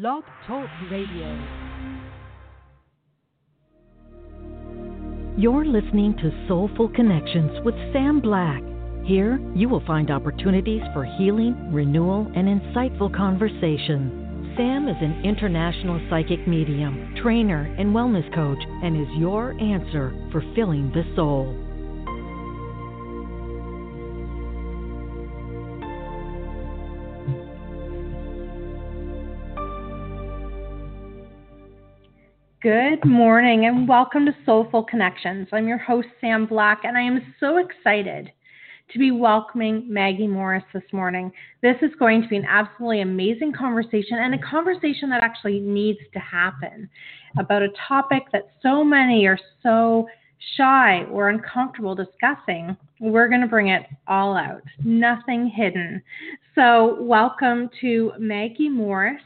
Blog Talk Radio. You're listening to Soulful Connections with Sam Black. Here, you will find opportunities for healing, renewal, and insightful conversation. Sam is an international psychic medium, trainer, and wellness coach, and is your answer for filling the soul. Good morning and welcome to Soulful Connections. I'm your host, Sam Black, and I am so excited to be welcoming Maggie Morris this morning. This is going to be an absolutely amazing conversation and a conversation that actually needs to happen about a topic that so many are so shy or uncomfortable discussing. We're going to bring it all out, nothing hidden. So, welcome to Maggie Morris.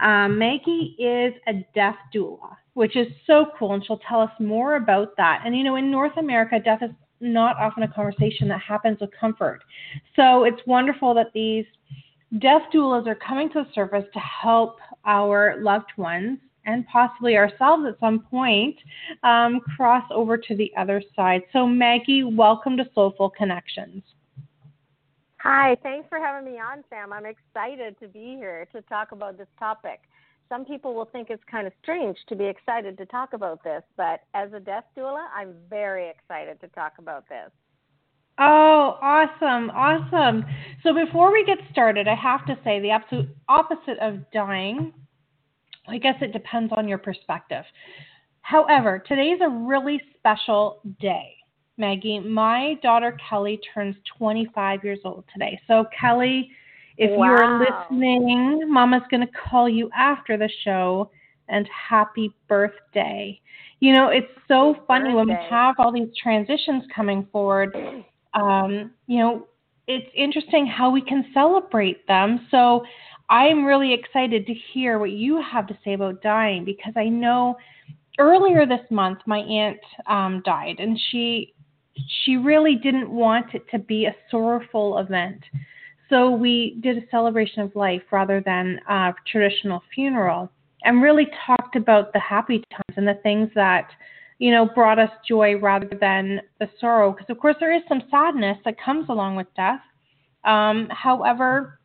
Um, Maggie is a death doula which is so cool. And she'll tell us more about that. And, you know, in North America, death is not often a conversation that happens with comfort. So it's wonderful that these death doulas are coming to the surface to help our loved ones and possibly ourselves at some point um, cross over to the other side. So, Maggie, welcome to Soulful Connections. Hi, thanks for having me on, Sam. I'm excited to be here to talk about this topic some people will think it's kind of strange to be excited to talk about this, but as a death doula, I'm very excited to talk about this. Oh, awesome, awesome. So before we get started, I have to say the absolute opposite of dying. I guess it depends on your perspective. However, today is a really special day. Maggie, my daughter Kelly turns 25 years old today. So, Kelly, if wow. you're listening, Mama's going to call you after the show and happy birthday. You know, it's so happy funny birthday. when we have all these transitions coming forward. Um, you know, it's interesting how we can celebrate them. So I'm really excited to hear what you have to say about dying because I know earlier this month my aunt um, died and she she really didn't want it to be a sorrowful event. So we did a celebration of life rather than a traditional funeral and really talked about the happy times and the things that, you know, brought us joy rather than the sorrow. Because, of course, there is some sadness that comes along with death. Um, however,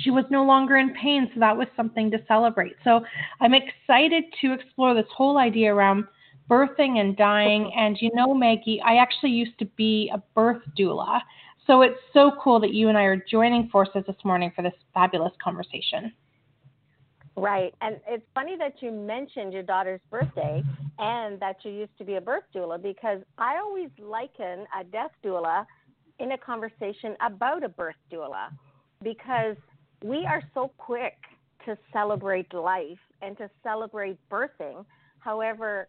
she was no longer in pain, so that was something to celebrate. So I'm excited to explore this whole idea around birthing and dying. And you know, Maggie, I actually used to be a birth doula. So it's so cool that you and I are joining forces this morning for this fabulous conversation. Right. And it's funny that you mentioned your daughter's birthday and that you used to be a birth doula because I always liken a death doula in a conversation about a birth doula because we are so quick to celebrate life and to celebrate birthing. However,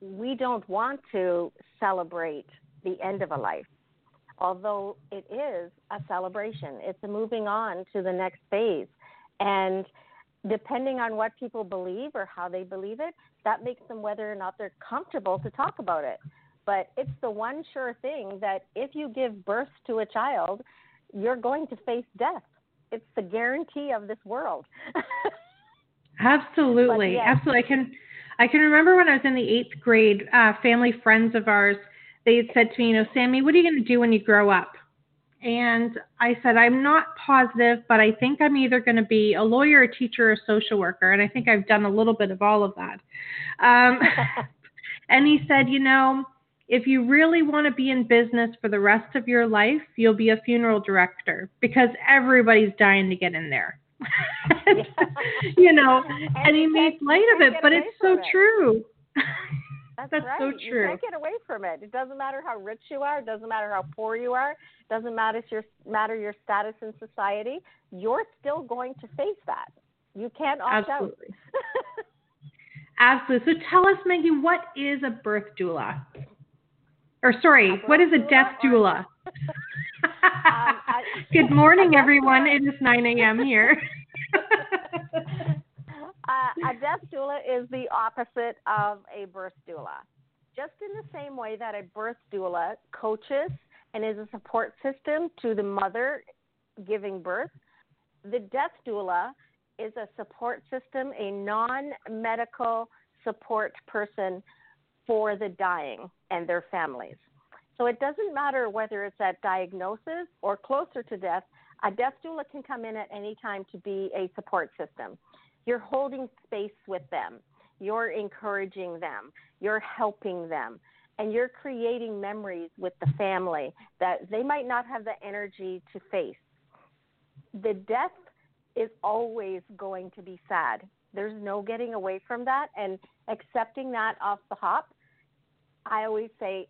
we don't want to celebrate the end of a life although it is a celebration. It's a moving on to the next phase. And depending on what people believe or how they believe it, that makes them whether or not they're comfortable to talk about it. But it's the one sure thing that if you give birth to a child, you're going to face death. It's the guarantee of this world. absolutely, yes. absolutely. I can, I can remember when I was in the eighth grade. Uh, family friends of ours they had said to me, you know, Sammy, what are you going to do when you grow up? And I said, I'm not positive, but I think I'm either going to be a lawyer, a teacher, or a social worker. And I think I've done a little bit of all of that. Um, and he said, you know, if you really want to be in business for the rest of your life, you'll be a funeral director because everybody's dying to get in there. you know, and, and he made light of it, but it's so it. true. That's, That's right. so true. You can't get away from it. It doesn't matter how rich you are. It doesn't matter how poor you are. It doesn't matter your matter your status in society. You're still going to face that. You can't opt Absolutely. out. Absolutely. So tell us, Maggie, what is a birth doula? Or sorry, what is a death doula? um, I, Good morning, everyone. It is 9 a.m. here. Uh, a death doula is the opposite of a birth doula. Just in the same way that a birth doula coaches and is a support system to the mother giving birth, the death doula is a support system, a non medical support person for the dying and their families. So it doesn't matter whether it's at diagnosis or closer to death, a death doula can come in at any time to be a support system. You're holding space with them, you're encouraging them, you're helping them, and you're creating memories with the family that they might not have the energy to face. The death is always going to be sad. There's no getting away from that and accepting that off the hop. I always say,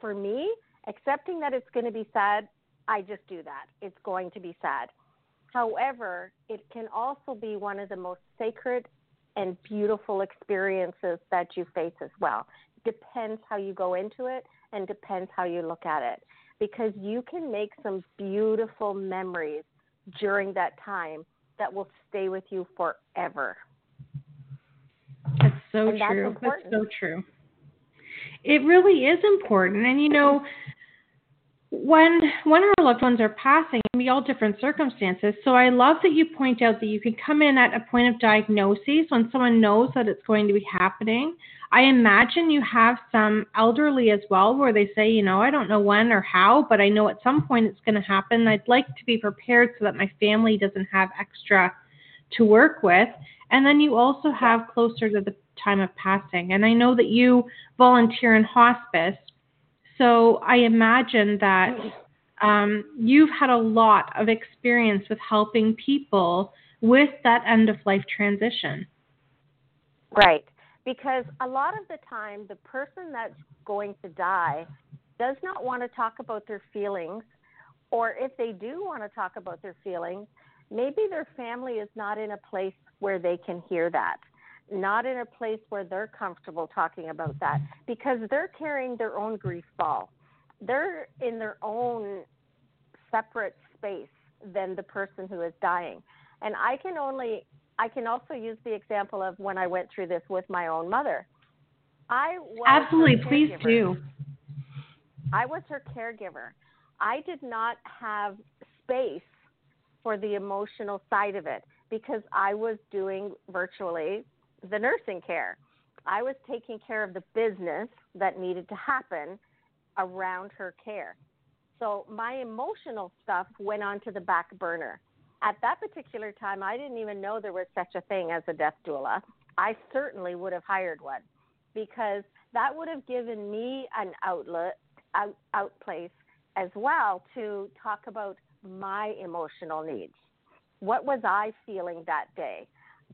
for me, accepting that it's going to be sad, I just do that. It's going to be sad. However, it can also be one of the most sacred and beautiful experiences that you face as well. Depends how you go into it and depends how you look at it because you can make some beautiful memories during that time that will stay with you forever. That's so and true. That's, that's so true. It really is important. And you know, when when our loved ones are passing, it can be all different circumstances. So I love that you point out that you can come in at a point of diagnosis when someone knows that it's going to be happening. I imagine you have some elderly as well where they say, you know, I don't know when or how, but I know at some point it's going to happen. I'd like to be prepared so that my family doesn't have extra to work with. And then you also have closer to the time of passing. And I know that you volunteer in hospice. So I imagine that um, you've had a lot of experience with helping people with that end of life transition. Right. Because a lot of the time, the person that's going to die does not want to talk about their feelings, or if they do want to talk about their feelings, maybe their family is not in a place where they can hear that not in a place where they're comfortable talking about that because they're carrying their own grief ball. They're in their own separate space than the person who is dying. And I can only I can also use the example of when I went through this with my own mother. I was Absolutely, please do. I was her caregiver. I did not have space for the emotional side of it because I was doing virtually the nursing care. I was taking care of the business that needed to happen around her care. So my emotional stuff went onto the back burner. At that particular time, I didn't even know there was such a thing as a death doula. I certainly would have hired one because that would have given me an outlet, out, out place as well to talk about my emotional needs. What was I feeling that day?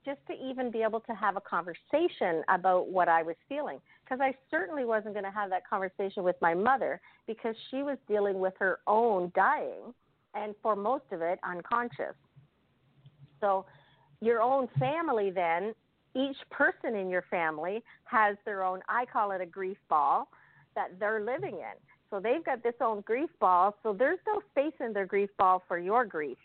Just to even be able to have a conversation about what I was feeling. Because I certainly wasn't going to have that conversation with my mother because she was dealing with her own dying and for most of it unconscious. So, your own family, then, each person in your family has their own, I call it a grief ball that they're living in. So, they've got this own grief ball. So, there's no space in their grief ball for your grief.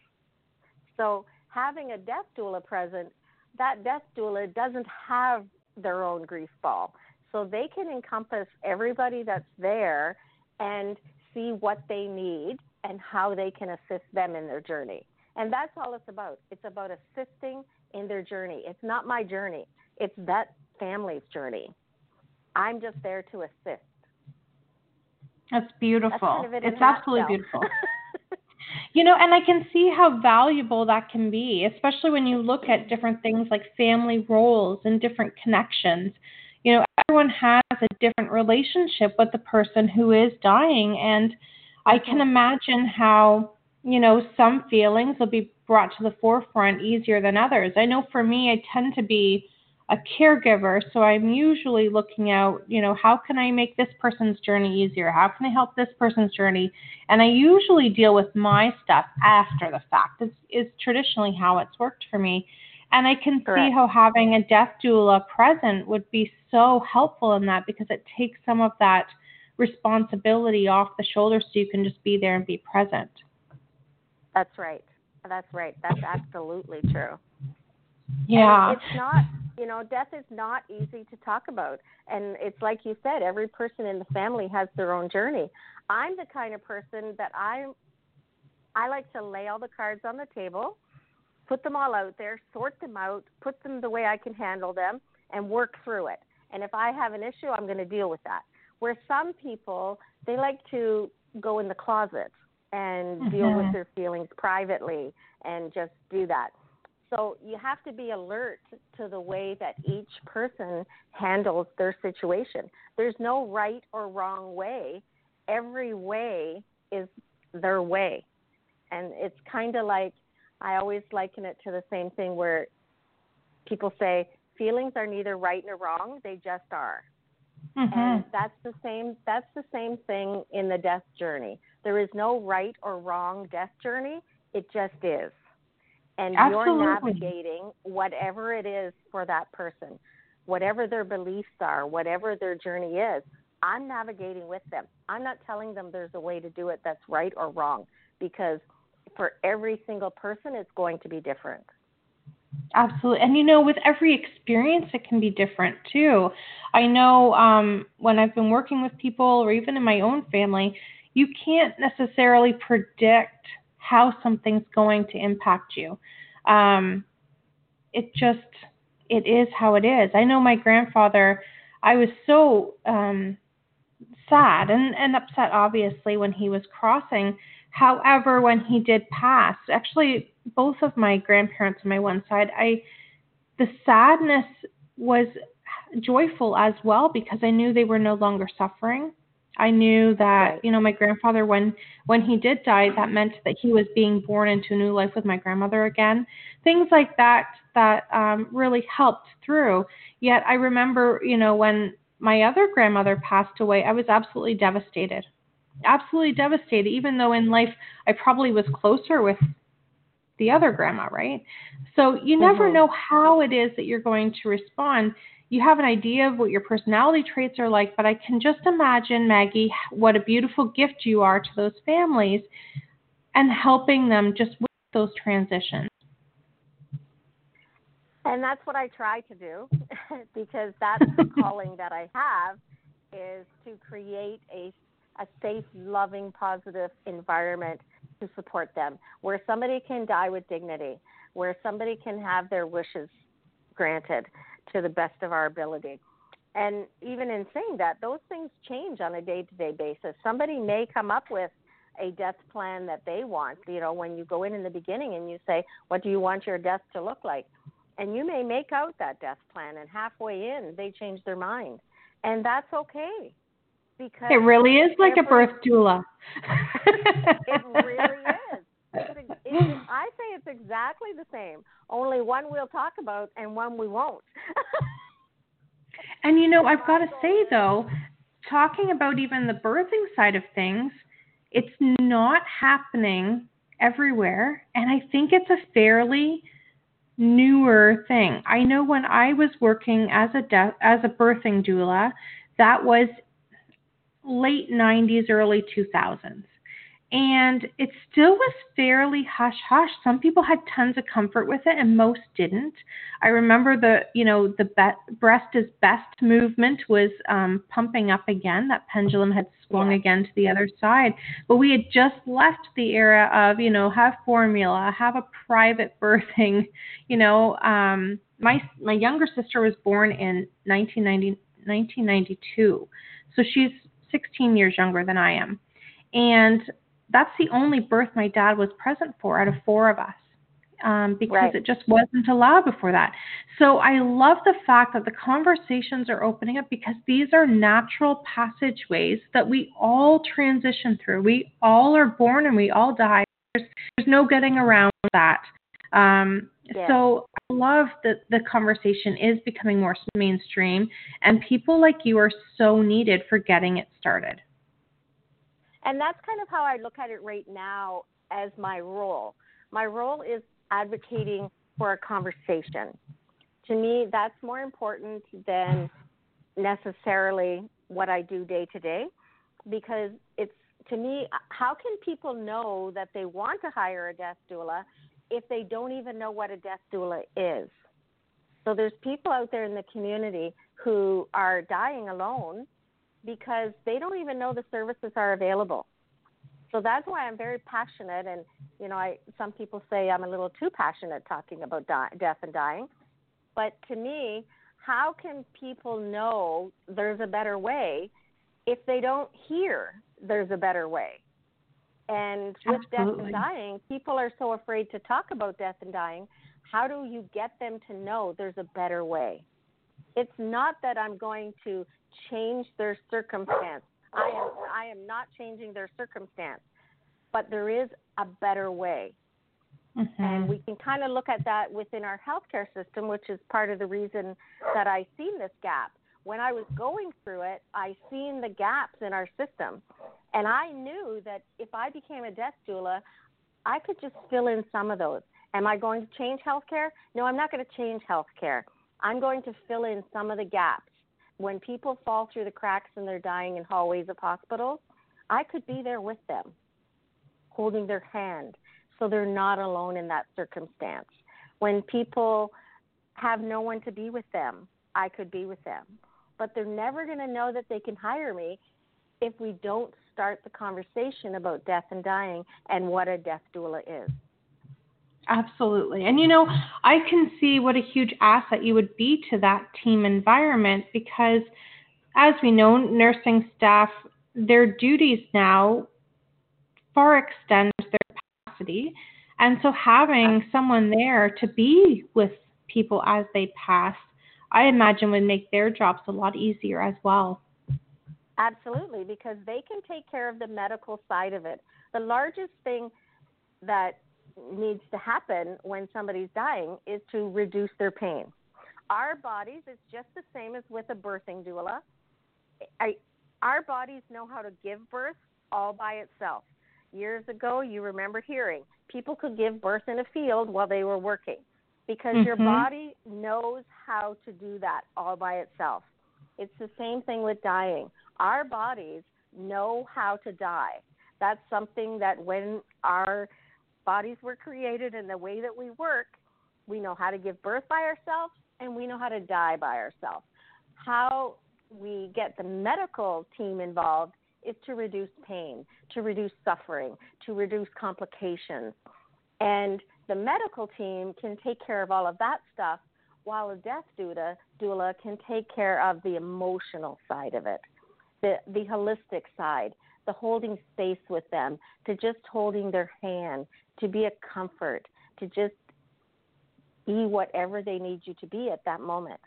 So, having a death doula present that death doula doesn't have their own grief ball. So they can encompass everybody that's there and see what they need and how they can assist them in their journey. And that's all it's about. It's about assisting in their journey. It's not my journey, it's that family's journey. I'm just there to assist. That's beautiful. That's kind of it it's absolutely beautiful. You know, and I can see how valuable that can be, especially when you look at different things like family roles and different connections. You know, everyone has a different relationship with the person who is dying. And I mm-hmm. can imagine how, you know, some feelings will be brought to the forefront easier than others. I know for me, I tend to be a caregiver, so I'm usually looking out, you know, how can I make this person's journey easier? How can I help this person's journey? And I usually deal with my stuff after the fact. It's, it's traditionally how it's worked for me. And I can Correct. see how having a death doula present would be so helpful in that because it takes some of that responsibility off the shoulders so you can just be there and be present. That's right. That's right. That's absolutely true. Yeah. And it's not, you know, death is not easy to talk about. And it's like you said, every person in the family has their own journey. I'm the kind of person that I I like to lay all the cards on the table put them all out there, sort them out, put them the way I can handle them, and work through it. And if I have an issue, I'm going to deal with that. Where some people, they like to go in the closet and mm-hmm. deal with mm-hmm. their feelings privately and just do that. So you have to be alert to the way that each person handles their situation. There's no right or wrong way. Every way is their way. And it's kind of like I always liken it to the same thing where people say feelings are neither right nor wrong, they just are. Mm-hmm. And that's the same that's the same thing in the death journey. There is no right or wrong death journey. It just is. And Absolutely. you're navigating whatever it is for that person, whatever their beliefs are, whatever their journey is. I'm navigating with them. I'm not telling them there's a way to do it that's right or wrong because for every single person, it's going to be different. Absolutely. And you know, with every experience, it can be different too. I know um, when I've been working with people or even in my own family, you can't necessarily predict how something's going to impact you. Um, it just, it is how it is. I know my grandfather, I was so um, sad and, and upset, obviously, when he was crossing However, when he did pass, actually both of my grandparents on my one side, I the sadness was joyful as well because I knew they were no longer suffering. I knew that, right. you know, my grandfather when when he did die, that meant that he was being born into a new life with my grandmother again. Things like that that um, really helped through. Yet I remember, you know, when my other grandmother passed away, I was absolutely devastated absolutely devastated, even though in life I probably was closer with the other grandma, right? So you never mm-hmm. know how it is that you're going to respond. You have an idea of what your personality traits are like, but I can just imagine, Maggie, what a beautiful gift you are to those families and helping them just with those transitions. And that's what I try to do because that's the calling that I have is to create a a safe, loving, positive environment to support them, where somebody can die with dignity, where somebody can have their wishes granted to the best of our ability. And even in saying that, those things change on a day to day basis. Somebody may come up with a death plan that they want. You know, when you go in in the beginning and you say, What do you want your death to look like? And you may make out that death plan, and halfway in, they change their mind. And that's okay because it really is like every, a birth doula. it really is. It, I say it's exactly the same. Only one we'll talk about and one we won't. and you know, I've got to say though, talking about even the birthing side of things, it's not happening everywhere, and I think it's a fairly newer thing. I know when I was working as a de- as a birthing doula, that was late 90s, early 2000s. And it still was fairly hush hush. Some people had tons of comfort with it, and most didn't. I remember the, you know, the be- breast is best movement was um, pumping up again. That pendulum had swung again to the other side. But we had just left the era of, you know, have formula, have a private birthing. You know, um, my my younger sister was born in 1990, 1992, so she's 16 years younger than I am. And that's the only birth my dad was present for out of four of us. Um, because right. it just wasn't allowed before that. So I love the fact that the conversations are opening up because these are natural passageways that we all transition through. We all are born and we all die. There's, there's no getting around that. Um, yeah. So I love that the conversation is becoming more mainstream, and people like you are so needed for getting it started. And that's kind of how I look at it right now as my role. My role is advocating for a conversation. To me, that's more important than necessarily what I do day to day because it's to me, how can people know that they want to hire a death doula if they don't even know what a death doula is. So there's people out there in the community who are dying alone because they don't even know the services are available. So that's why I'm very passionate. And, you know, I, some people say I'm a little too passionate talking about di- death and dying. But to me, how can people know there's a better way if they don't hear there's a better way? And with Absolutely. death and dying, people are so afraid to talk about death and dying. How do you get them to know there's a better way? It's not that I'm going to change their circumstance. I am I am not changing their circumstance, but there is a better way. Mm-hmm. And we can kind of look at that within our healthcare system, which is part of the reason that I seen this gap. When I was going through it, I seen the gaps in our system. And I knew that if I became a death doula, I could just fill in some of those. Am I going to change healthcare? No, I'm not going to change healthcare. I'm going to fill in some of the gaps. When people fall through the cracks and they're dying in hallways of hospitals, I could be there with them, holding their hand so they're not alone in that circumstance. When people have no one to be with them, I could be with them. But they're never going to know that they can hire me if we don't start the conversation about death and dying and what a death doula is. Absolutely. And you know, I can see what a huge asset you would be to that team environment because, as we know, nursing staff, their duties now far extend their capacity. And so having someone there to be with people as they pass, I imagine would make their jobs a lot easier as well. Absolutely, because they can take care of the medical side of it. The largest thing that needs to happen when somebody's dying is to reduce their pain. Our bodies, it's just the same as with a birthing doula. I, our bodies know how to give birth all by itself. Years ago, you remember hearing people could give birth in a field while they were working because mm-hmm. your body knows how to do that all by itself. It's the same thing with dying. Our bodies know how to die. That's something that when our bodies were created and the way that we work, we know how to give birth by ourselves and we know how to die by ourselves. How we get the medical team involved is to reduce pain, to reduce suffering, to reduce complications. And the medical team can take care of all of that stuff while a death doula, doula can take care of the emotional side of it, the, the holistic side, the holding space with them, to just holding their hand, to be a comfort, to just be whatever they need you to be at that moment.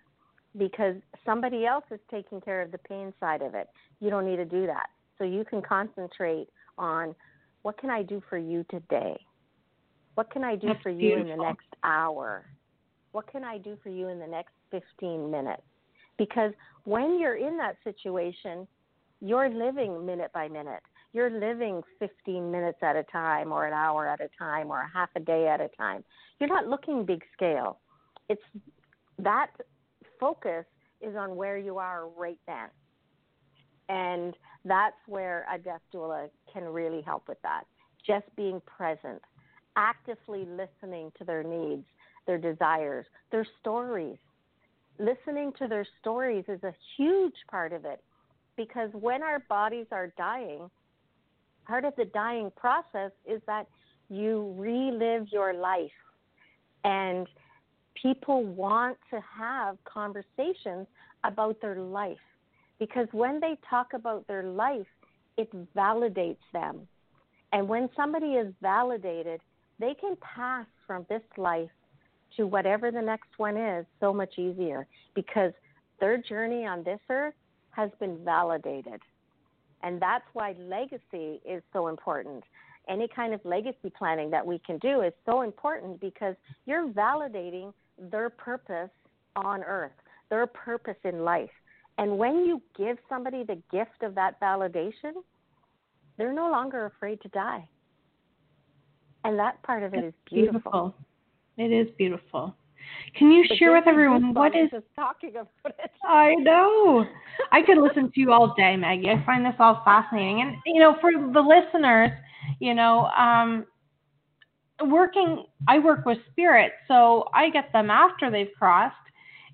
Because somebody else is taking care of the pain side of it. You don't need to do that. So you can concentrate on what can I do for you today? What can I do That's for you beautiful. in the next hour? What can I do for you in the next 15 minutes? Because when you're in that situation, you're living minute by minute you're living 15 minutes at a time or an hour at a time or a half a day at a time. You're not looking big scale. It's that focus is on where you are right then. And that's where a death doula can really help with that. Just being present, actively listening to their needs, their desires, their stories. Listening to their stories is a huge part of it because when our bodies are dying, part of the dying process is that you relive your life. And people want to have conversations about their life because when they talk about their life, it validates them. And when somebody is validated, they can pass from this life to whatever the next one is so much easier because their journey on this earth has been validated. And that's why legacy is so important. Any kind of legacy planning that we can do is so important because you're validating their purpose on earth, their purpose in life. And when you give somebody the gift of that validation, they're no longer afraid to die. And that part of it is beautiful. beautiful. It is beautiful. Can you The share with everyone what is talking about it? I know. I could listen to you all day, Maggie. I find this all fascinating. And you know, for the listeners, you know, um, working, I work with spirits, so I get them after they've crossed,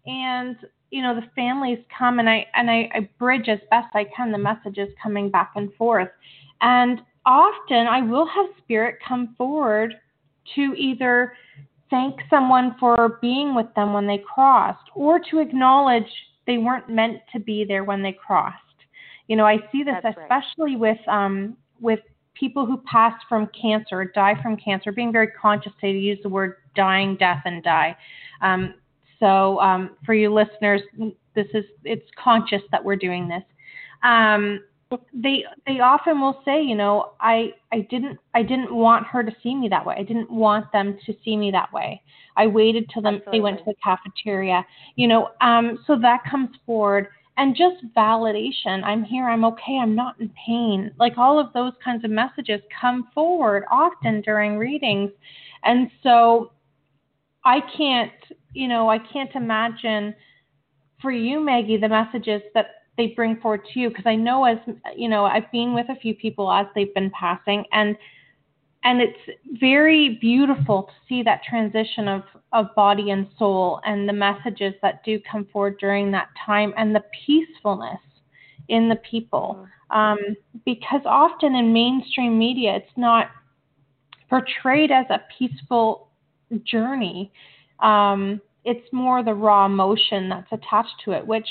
and you know, the families come and I and I, I bridge as best I can the messages coming back and forth, and often I will have spirit come forward to either thank someone for being with them when they crossed or to acknowledge they weren't meant to be there when they crossed. You know, I see this That's especially right. with um, with people who pass from cancer, or die from cancer, being very conscious to use the word dying, death, and die. Um, so um, for you listeners, this is it's conscious that we're doing this. Um, they they often will say, you know, I I didn't I didn't want her to see me that way. I didn't want them to see me that way. I waited till them they went to the cafeteria. You know, um, so that comes forward and just validation. I'm here. I'm okay. I'm not in pain. Like all of those kinds of messages come forward often during readings, and so I can't, you know, I can't imagine for you, Maggie, the messages that they bring forward to you. Because I know as you know I've been with a few people as they've been passing and and it's very beautiful to see that transition of of body and soul and the messages that do come forward during that time and the peacefulness in the people. Mm-hmm. um, because often in mainstream media it's not portrayed as a peaceful journey. Um, it's more the raw emotion that's attached to it which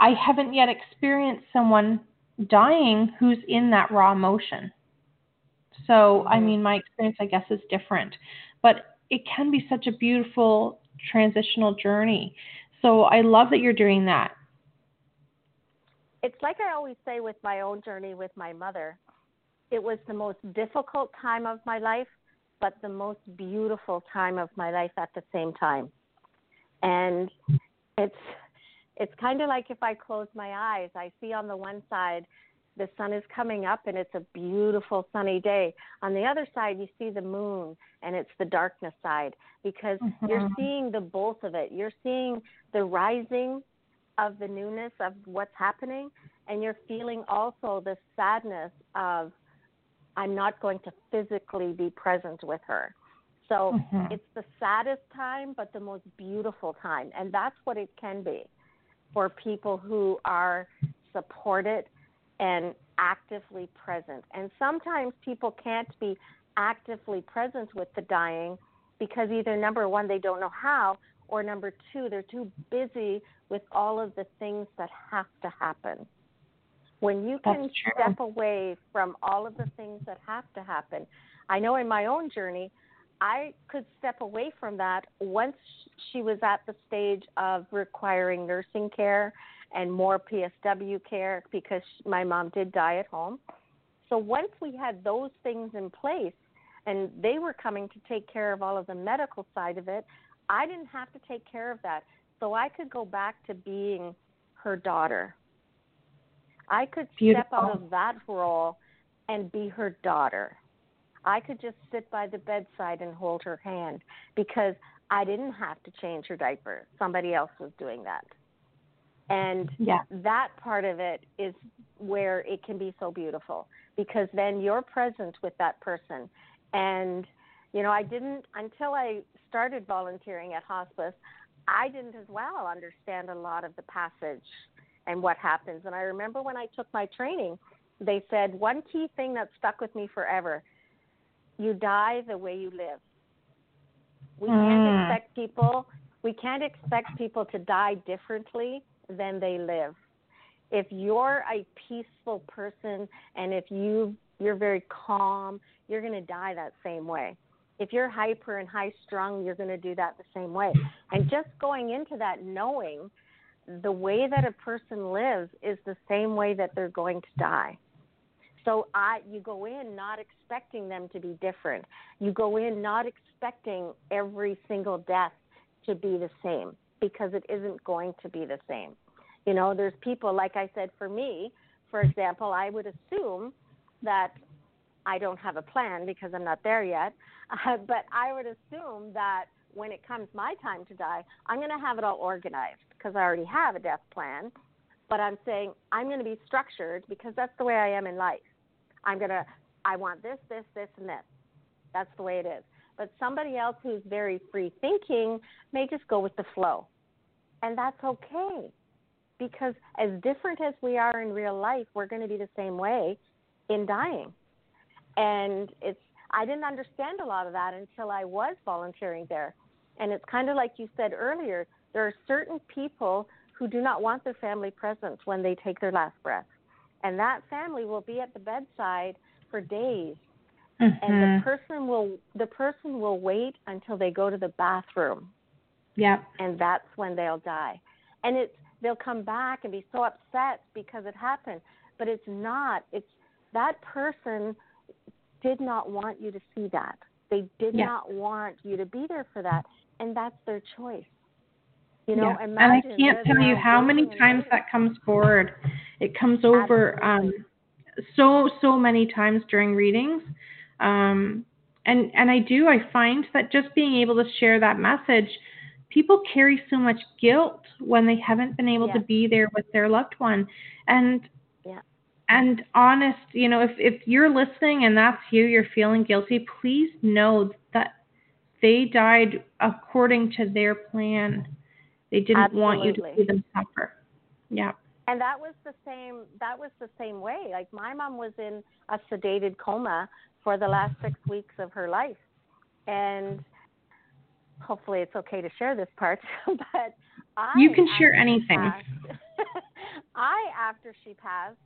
I haven't yet experienced someone dying who's in that raw emotion. So, I mm-hmm. mean, my experience, I guess, is different, but it can be such a beautiful transitional journey. So, I love that you're doing that. It's like I always say with my own journey with my mother, it was the most difficult time of my life, but the most beautiful time of my life at the same time. And it's it's kind of like if I close my eyes, I see on the one side the sun is coming up and it's a beautiful sunny day. On the other side, you see the moon and it's the darkness side because mm-hmm. you're seeing the both of it. You're seeing the rising of the newness of what's happening, and you're feeling also the sadness of I'm not going to physically be present with her. So mm-hmm. it's the saddest time, but the most beautiful time. And that's what it can be for people who are supported and actively present. And sometimes people can't be actively present with the dying because either number one, they don't know how, or number two, they're too busy with all of the things that have to happen. When you can step away from all of the things that have to happen, I know in my own journey, I could step away from that once she was at the stage of requiring nursing care and more PSW care because my mom did die at home. So once we had those things in place and they were coming to take care of all of the medical side of it, I didn't have to take care of that. So I could go back to being her daughter. I could Beautiful. step out of that role and be her daughter. I could just sit by the bedside and hold her hand because I didn't have to change her diaper. Somebody else was doing that. And yeah. that part of it is where it can be so beautiful because then you're present with that person. And, you know, I didn't, until I started volunteering at hospice, I didn't as well understand a lot of the passage and what happens. And I remember when I took my training, they said one key thing that stuck with me forever you die the way you live. We mm. can't expect people we can't expect people to die differently than they live. If you're a peaceful person and if you you're very calm, you're going to die that same way. If you're hyper and high strung, you're going to do that the same way. And just going into that knowing the way that a person lives is the same way that they're going to die. So I, you go in not expecting them to be different. You go in not expecting every single death to be the same because it isn't going to be the same. You know, there's people like I said for me, for example, I would assume that I don't have a plan because I'm not there yet, uh, but I would assume that when it comes my time to die, I'm going to have it all organized because I already have a death plan. But I'm saying I'm going to be structured because that's the way I am in life. I'm going to, I want this, this, this, and this. That's the way it is. But somebody else who's very free thinking may just go with the flow. And that's okay. Because as different as we are in real life, we're going to be the same way in dying. And it's I didn't understand a lot of that until I was volunteering there. And it's kind of like you said earlier, there are certain people who do not want their family present when they take their last breath. And that family will be at the bedside for days. Mm-hmm. And the mm-hmm. person will the person will wait until they go to the bathroom. Yeah. And that's when they'll die. And it's they'll come back and be so upset because it happened. But it's not. It's that person did not want you to see that. They did yeah. not want you to be there for that. And that's their choice. You know, yeah. and I can't tell you how many times that comes forward. It comes over um, so so many times during readings. Um, and and I do I find that just being able to share that message, people carry so much guilt when they haven't been able yeah. to be there with their loved one. And yeah. and honest, you know, if if you're listening and that's you, you're feeling guilty, please know that they died according to their plan they didn't Absolutely. want you to see them suffer. Yeah. And that was the same. That was the same way. Like my mom was in a sedated coma for the last six weeks of her life, and hopefully it's okay to share this part. but I you can share anything. Passed, I, after she passed,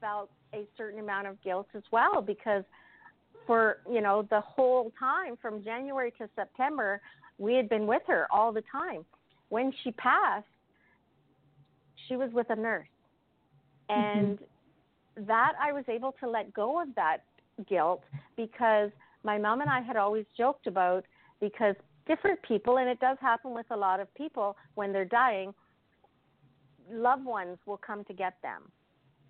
felt a certain amount of guilt as well because for you know the whole time from January to September, we had been with her all the time when she passed, she was with a nurse. And mm-hmm. that I was able to let go of that guilt because my mom and I had always joked about because different people, and it does happen with a lot of people when they're dying, loved ones will come to get them.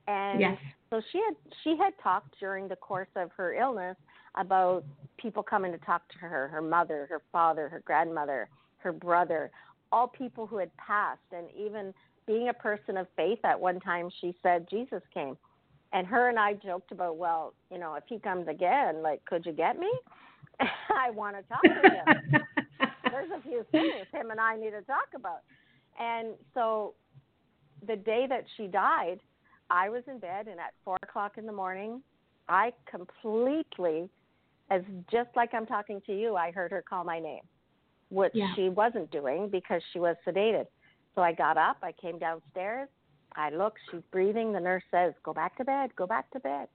And yes. so she had she had talked during the course of her illness about people coming to talk to her, her mother, her father, her grandmother, her brother, all people who had passed and even being a person of faith at one time she said jesus came and her and i joked about well you know if he comes again like could you get me i want to talk to him there's a few things him and i need to talk about and so the day that she died i was in bed and at four o'clock in the morning i completely as just like i'm talking to you i heard her call my name which yeah. she wasn't doing because she was sedated. So I got up, I came downstairs, I look, she's breathing. The nurse says, "Go back to bed, go back to bed."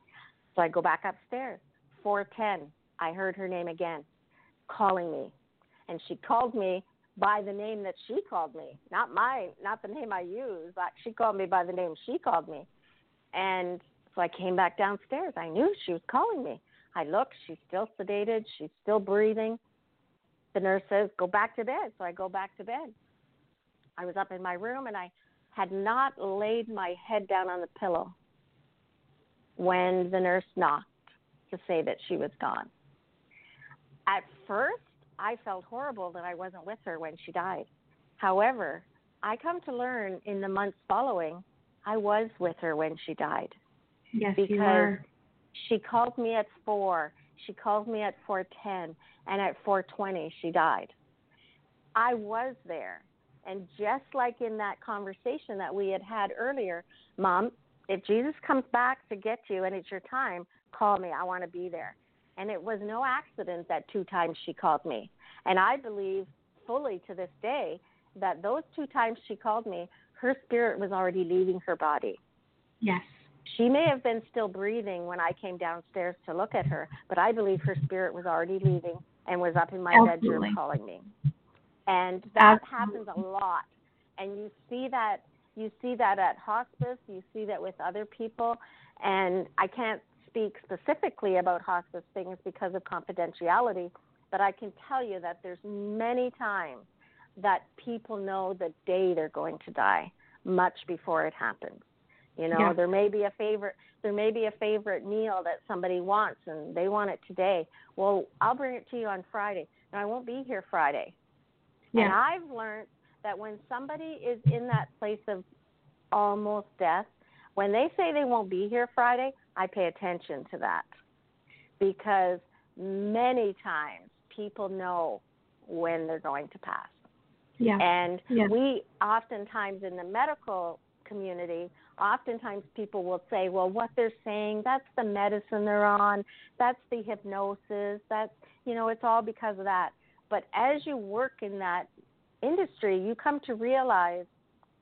So I go back upstairs. 4:10, I heard her name again, calling me, and she called me by the name that she called me, not my, not the name I use. But she called me by the name she called me, and so I came back downstairs. I knew she was calling me. I looked, she's still sedated, she's still breathing the nurse says, Go back to bed. So I go back to bed. I was up in my room and I had not laid my head down on the pillow when the nurse knocked to say that she was gone. At first, I felt horrible that I wasn't with her when she died. However, I come to learn in the months following, I was with her when she died. Yes, because you were. she called me at four. She called me at four ten and at 4:20 she died. I was there. And just like in that conversation that we had had earlier, mom, if Jesus comes back to get you and it's your time, call me. I want to be there. And it was no accident that two times she called me. And I believe fully to this day that those two times she called me, her spirit was already leaving her body. Yes. She may have been still breathing when I came downstairs to look at her, but I believe her spirit was already leaving and was up in my Absolutely. bedroom calling me. And that Absolutely. happens a lot. And you see that you see that at hospice, you see that with other people, and I can't speak specifically about hospice things because of confidentiality, but I can tell you that there's many times that people know the day they're going to die much before it happens. You know, yeah. there may be a favorite there may be a favorite meal that somebody wants and they want it today. Well, I'll bring it to you on Friday. And I won't be here Friday. Yeah. And I've learned that when somebody is in that place of almost death, when they say they won't be here Friday, I pay attention to that. Because many times people know when they're going to pass. Yeah. And yeah. we oftentimes in the medical community, oftentimes people will say, well, what they're saying, that's the medicine they're on, that's the hypnosis, that's, you know, it's all because of that. But as you work in that industry, you come to realize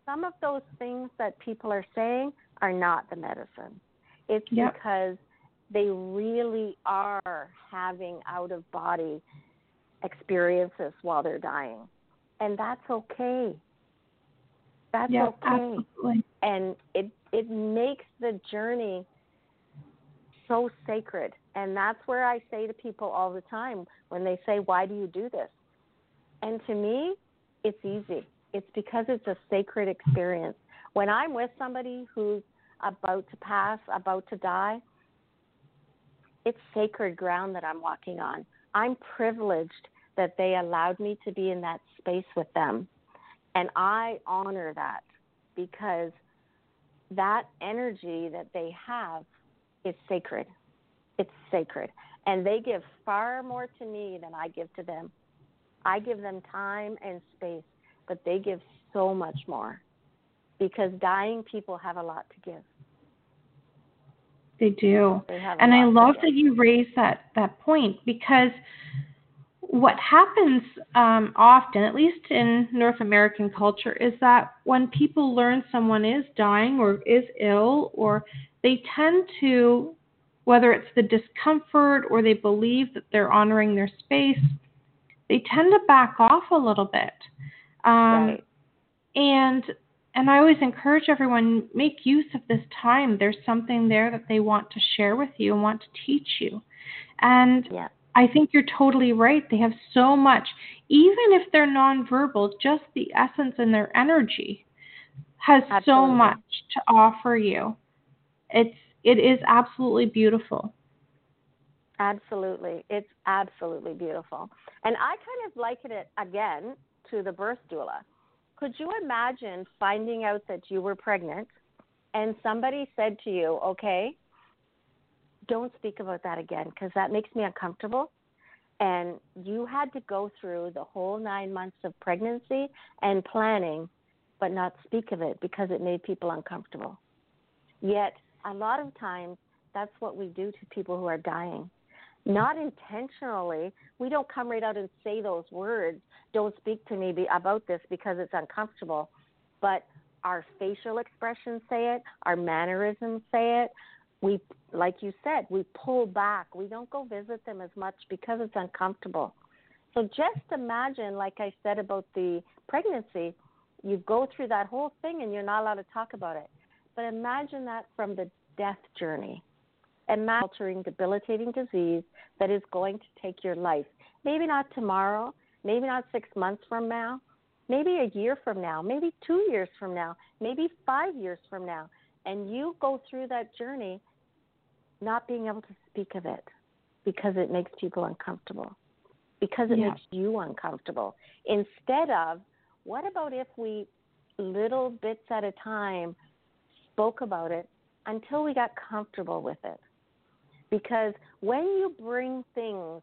some of those things that people are saying are not the medicine. It's yep. because they really are having out of body experiences while they're dying. And that's okay. That's yep, okay. Absolutely. And it it makes the journey so sacred. And that's where I say to people all the time when they say, Why do you do this? And to me, it's easy. It's because it's a sacred experience. When I'm with somebody who's about to pass, about to die, it's sacred ground that I'm walking on. I'm privileged that they allowed me to be in that space with them. And I honor that because that energy that they have is sacred. It's sacred. And they give far more to me than I give to them. I give them time and space, but they give so much more because dying people have a lot to give. They do. They and I love that you raised that, that point because what happens um, often, at least in North American culture, is that when people learn someone is dying or is ill, or they tend to, whether it's the discomfort or they believe that they're honoring their space, they tend to back off a little bit. Um, right. And and I always encourage everyone make use of this time. There's something there that they want to share with you and want to teach you. And yeah. I think you're totally right. They have so much, even if they're nonverbal, just the essence and their energy has absolutely. so much to offer you. It's it is absolutely beautiful. Absolutely. It's absolutely beautiful. And I kind of liken it again to the birth doula. Could you imagine finding out that you were pregnant and somebody said to you, okay, don't speak about that again because that makes me uncomfortable. And you had to go through the whole nine months of pregnancy and planning, but not speak of it because it made people uncomfortable. Yet, a lot of times, that's what we do to people who are dying. Not intentionally. We don't come right out and say those words. Don't speak to me about this because it's uncomfortable. But our facial expressions say it, our mannerisms say it, we like you said we pull back we don't go visit them as much because it's uncomfortable so just imagine like i said about the pregnancy you go through that whole thing and you're not allowed to talk about it but imagine that from the death journey imagine altering debilitating disease that is going to take your life maybe not tomorrow maybe not six months from now maybe a year from now maybe two years from now maybe five years from now and you go through that journey not being able to speak of it because it makes people uncomfortable, because it yeah. makes you uncomfortable. Instead of, what about if we, little bits at a time, spoke about it until we got comfortable with it? Because when you bring things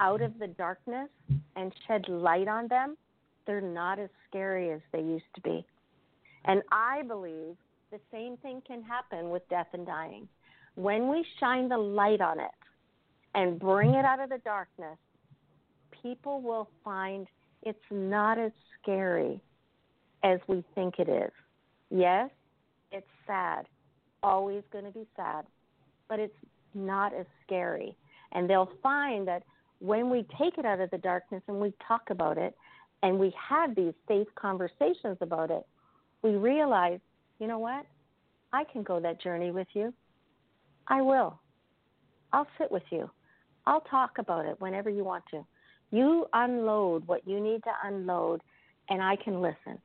out of the darkness and shed light on them, they're not as scary as they used to be. And I believe the same thing can happen with death and dying when we shine the light on it and bring it out of the darkness, people will find it's not as scary as we think it is. Yes, it's sad, always going to be sad, but it's not as scary. And they'll find that when we take it out of the darkness and we talk about it and we have these safe conversations about it, we realize, you know what? I can go that journey with you. I will. I'll sit with you. I'll talk about it whenever you want to. You unload what you need to unload, and I can listen.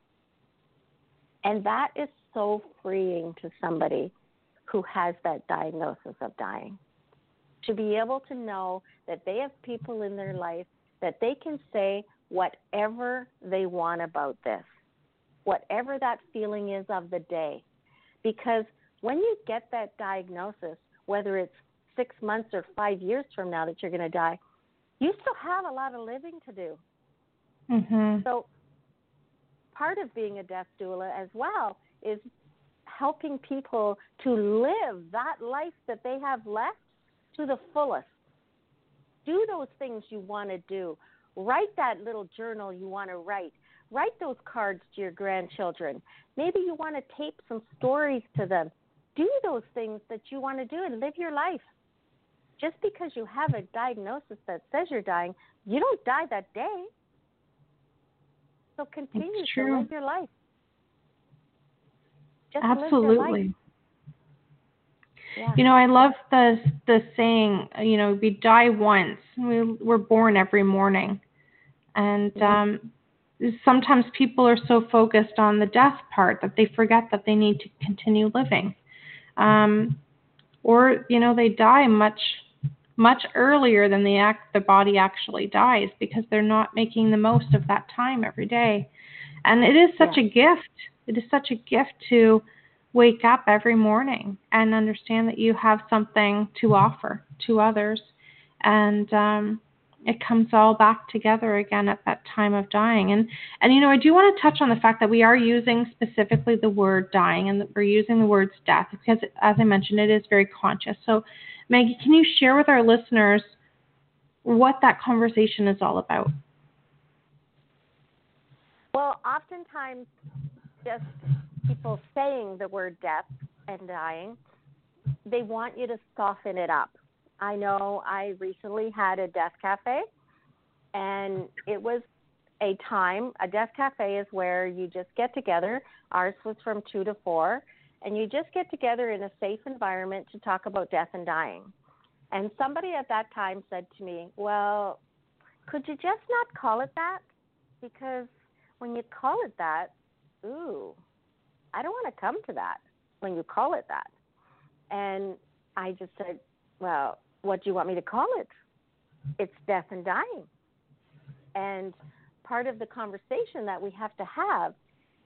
And that is so freeing to somebody who has that diagnosis of dying. To be able to know that they have people in their life that they can say whatever they want about this, whatever that feeling is of the day. Because when you get that diagnosis, whether it's six months or five years from now that you're going to die, you still have a lot of living to do. Mm-hmm. So, part of being a death doula as well is helping people to live that life that they have left to the fullest. Do those things you want to do. Write that little journal you want to write. Write those cards to your grandchildren. Maybe you want to tape some stories to them. Do those things that you want to do and live your life. Just because you have a diagnosis that says you're dying, you don't die that day. So continue to live your life. Just Absolutely. Yeah. You know, I love the the saying. You know, we die once. We we're born every morning, and mm-hmm. um, sometimes people are so focused on the death part that they forget that they need to continue living, um, or you know, they die much much earlier than the act the body actually dies because they're not making the most of that time every day, and it is such yeah. a gift. It is such a gift to wake up every morning and understand that you have something to offer to others. And um, it comes all back together again at that time of dying. And and you know, I do want to touch on the fact that we are using specifically the word dying and we're using the words death because as I mentioned, it is very conscious. So Maggie, can you share with our listeners what that conversation is all about? Well, oftentimes just people saying the word death and dying, they want you to soften it up. I know I recently had a death cafe, and it was a time. A death cafe is where you just get together. Ours was from two to four, and you just get together in a safe environment to talk about death and dying. And somebody at that time said to me, Well, could you just not call it that? Because when you call it that, ooh, I don't want to come to that when you call it that. And I just said, Well, what do you want me to call it? It's death and dying. And part of the conversation that we have to have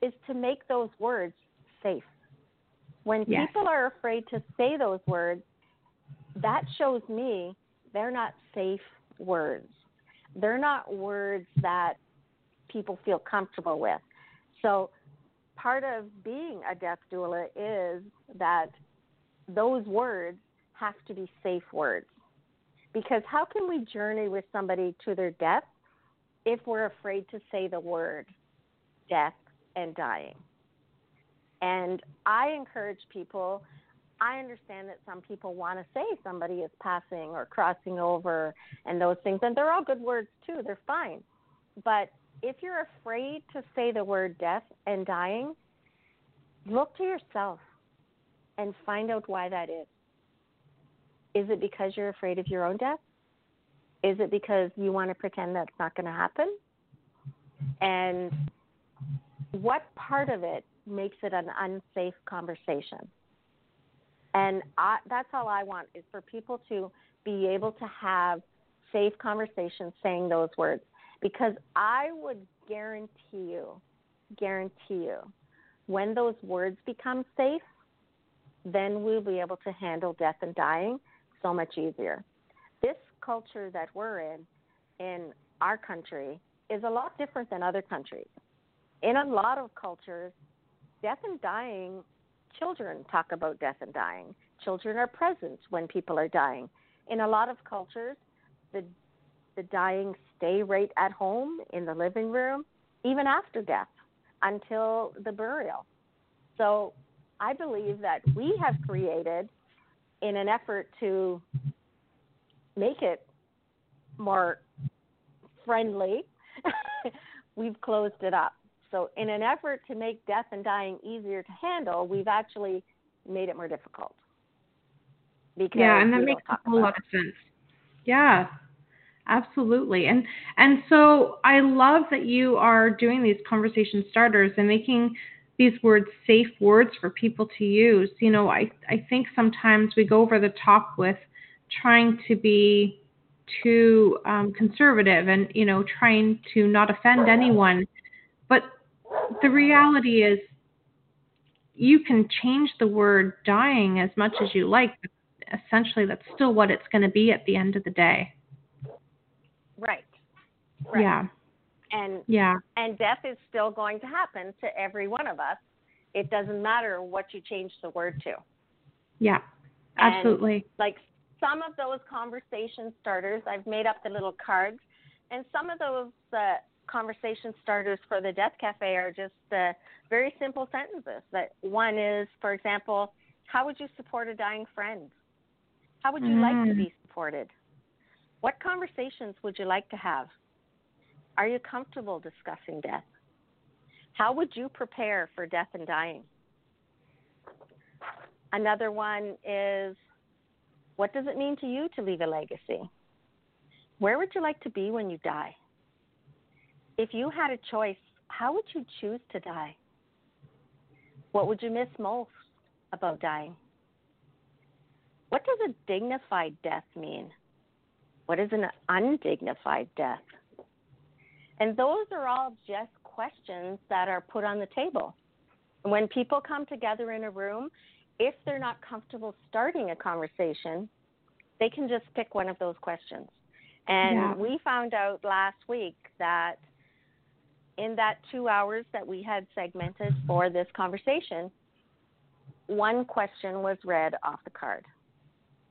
is to make those words safe. When yes. people are afraid to say those words, that shows me they're not safe words. They're not words that people feel comfortable with. So part of being a death doula is that those words have to be safe words. Because how can we journey with somebody to their death if we're afraid to say the word death and dying? And I encourage people, I understand that some people want to say somebody is passing or crossing over and those things, and they're all good words too, they're fine. But if you're afraid to say the word death and dying, look to yourself and find out why that is. Is it because you're afraid of your own death? Is it because you want to pretend that's not going to happen? And what part of it makes it an unsafe conversation? And I, that's all I want is for people to be able to have safe conversations saying those words because I would guarantee you, guarantee you, when those words become safe, then we'll be able to handle death and dying so much easier. This culture that we're in, in our country, is a lot different than other countries. In a lot of cultures, death and dying, children talk about death and dying. Children are present when people are dying. In a lot of cultures, the the dying stay right at home in the living room, even after death, until the burial. So I believe that we have created, in an effort to make it more friendly, we've closed it up. So, in an effort to make death and dying easier to handle, we've actually made it more difficult. Because yeah, and that makes a whole lot of sense. Yeah, absolutely. And and so i love that you are doing these conversation starters and making these words safe words for people to use. You know i i think sometimes we go over the top with trying to be too um, conservative and you know trying to not offend anyone. But the reality is you can change the word dying as much as you like but essentially that's still what it's going to be at the end of the day Right. Right. Yeah. And yeah. And death is still going to happen to every one of us It doesn't matter what you change the word to. Yeah, absolutely. And like some of those conversation starters, I've made up the little cards, and some of those uh, conversation starters for the Death Cafe are just uh, very simple sentences. That one is, for example, how would you support a dying friend? How would you mm. like to mm. be supported? What conversations would you like to have? Are you comfortable discussing death? How would you prepare for death and dying? Another one is what does it mean to you to leave a legacy? Where would you like to be when you die? If you had a choice, how would you choose to die? What would you miss most about dying? What does a dignified death mean? What is an undignified death? And those are all just questions that are put on the table. When people come together in a room, if they're not comfortable starting a conversation, they can just pick one of those questions. And yeah. we found out last week that in that two hours that we had segmented for this conversation, one question was read off the card.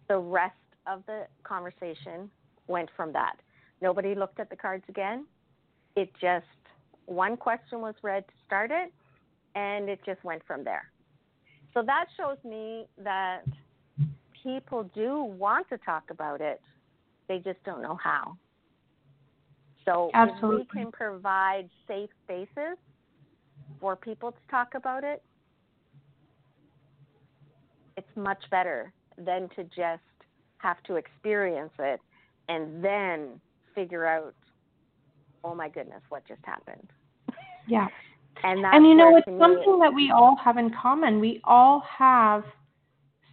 The rest of the conversation went from that. Nobody looked at the cards again. It just, one question was read to start it, and it just went from there. So that shows me that people do want to talk about it, they just don't know how. So Absolutely. if we can provide safe spaces for people to talk about it, it's much better than to just have to experience it and then figure out, oh my goodness, what just happened. Yeah. And, that's and you know, it's something that we all have in common. We all have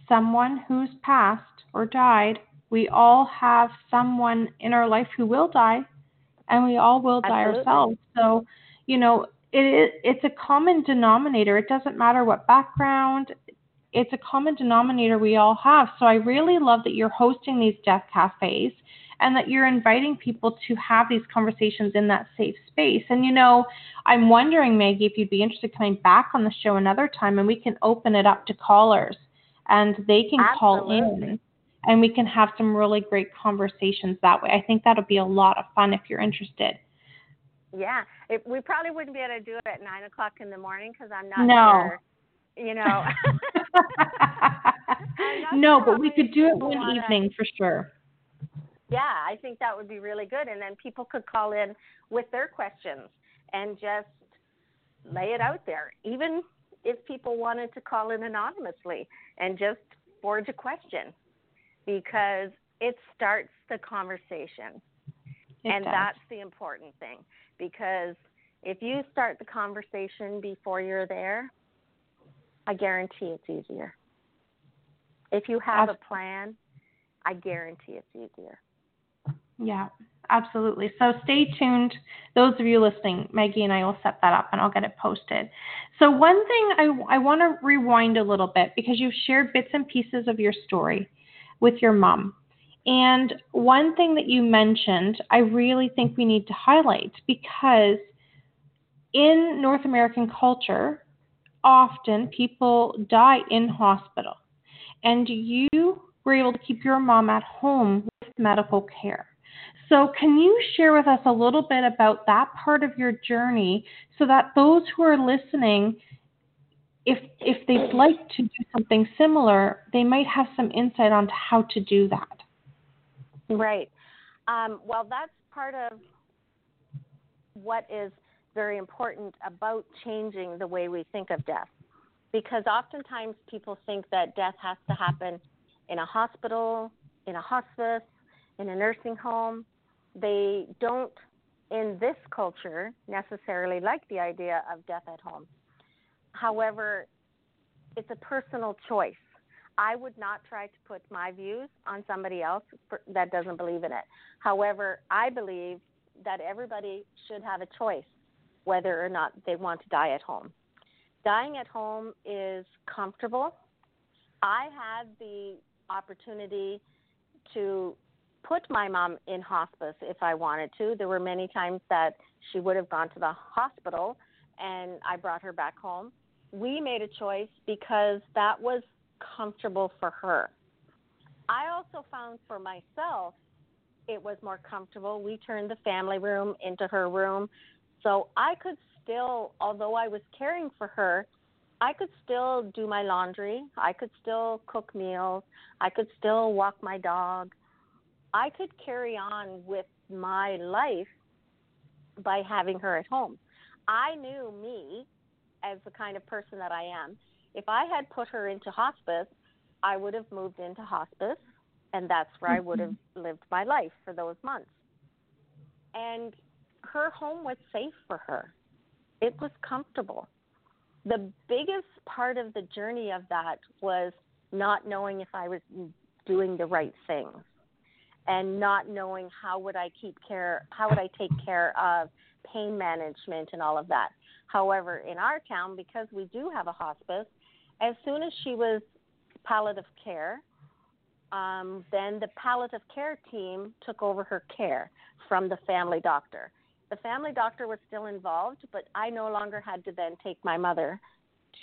someone who's passed or died. We all have someone in our life who will die and we all will die ourselves. So, you know, it is it's a common denominator. It doesn't matter what background, it's a common denominator we all have. So I really love that you're hosting these death cafes and that you're inviting people to have these conversations in that safe space. And you know, I'm wondering, Maggie, if you'd be interested coming back on the show another time and we can open it up to callers and they can Absolutely. call in and we can have some really great conversations that way. I think that'll be a lot of fun if you're interested. Yeah, it, we probably wouldn't be able to do it at nine o'clock in the morning because I'm not no. sure. You know. no, sure but we could do it one evening for sure. Yeah, I think that would be really good, and then people could call in with their questions and just lay it out there. Even if people wanted to call in anonymously and just forge a question because it starts the conversation. It and does. that's the important thing because if you start the conversation before you're there, I guarantee it's easier. If you have a plan, I guarantee it's easier. Yeah, absolutely. So stay tuned. Those of you listening, Maggie and I will set that up and I'll get it posted. So, one thing I, I want to rewind a little bit because you've shared bits and pieces of your story with your mom. And one thing that you mentioned, I really think we need to highlight because in North American culture, often people die in hospital. And you were able to keep your mom at home with medical care. So, can you share with us a little bit about that part of your journey so that those who are listening, if if they'd like to do something similar, they might have some insight on how to do that? Right. Um, well, that's part of what is very important about changing the way we think of death. Because oftentimes people think that death has to happen in a hospital, in a hospice, in a nursing home they don't, in this culture, necessarily like the idea of death at home. However, it's a personal choice. I would not try to put my views on somebody else that doesn't believe in it. However, I believe that everybody should have a choice whether or not they want to die at home. Dying at home is comfortable. I had the opportunity to put my mom in hospice if I wanted to. There were many times that she would have gone to the hospital and I brought her back home. we made a choice because that was comfortable for her. I also found for myself it was more comfortable. We turned the family room into her room. So I could still, although I was caring for her, I could still do my laundry. I could still cook meals. I could still walk my dog. I could carry on with my life by having her at home. I knew me as the kind of person that I am. If I had put her into hospice, I would have moved into hospice, and that's where. I would have mm-hmm. lived my life for those months. And her home was safe for her, it was comfortable. The biggest part of the journey of that was not knowing if I was doing the right things and not knowing how would I keep care, how would I take care of pain management and all of that. However, in our town, because we do have a hospice, as soon as she was palliative care, um, then the palliative care team took over her care from the family doctor. The family doctor was still involved, but I no longer had to then take my mother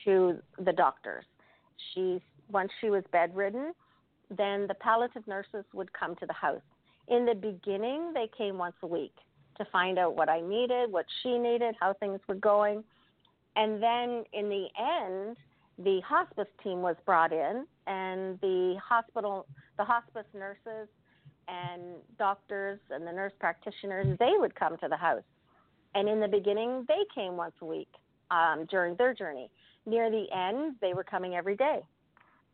to the doctors. She once she was bedridden, then the palliative nurses would come to the house. In the beginning, they came once a week to find out what I needed, what she needed, how things were going. And then in the end, the hospice team was brought in and the hospital the hospice nurses and doctors and the nurse practitioners they would come to the house and in the beginning they came once a week um, during their journey near the end they were coming every day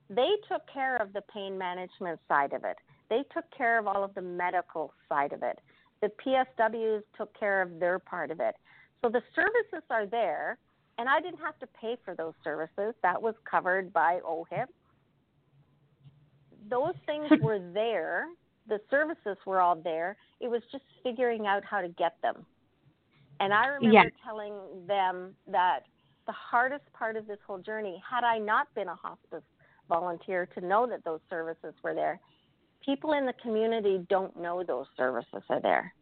they took care of the pain management side of it they took care of all of the medical side of it the psws took care of their part of it so the services are there and I didn't have to pay for those services. That was covered by OHIP. Those things were there. The services were all there. It was just figuring out how to get them. And I remember yes. telling them that the hardest part of this whole journey, had I not been a hospice volunteer to know that those services were there, people in the community don't know those services are there.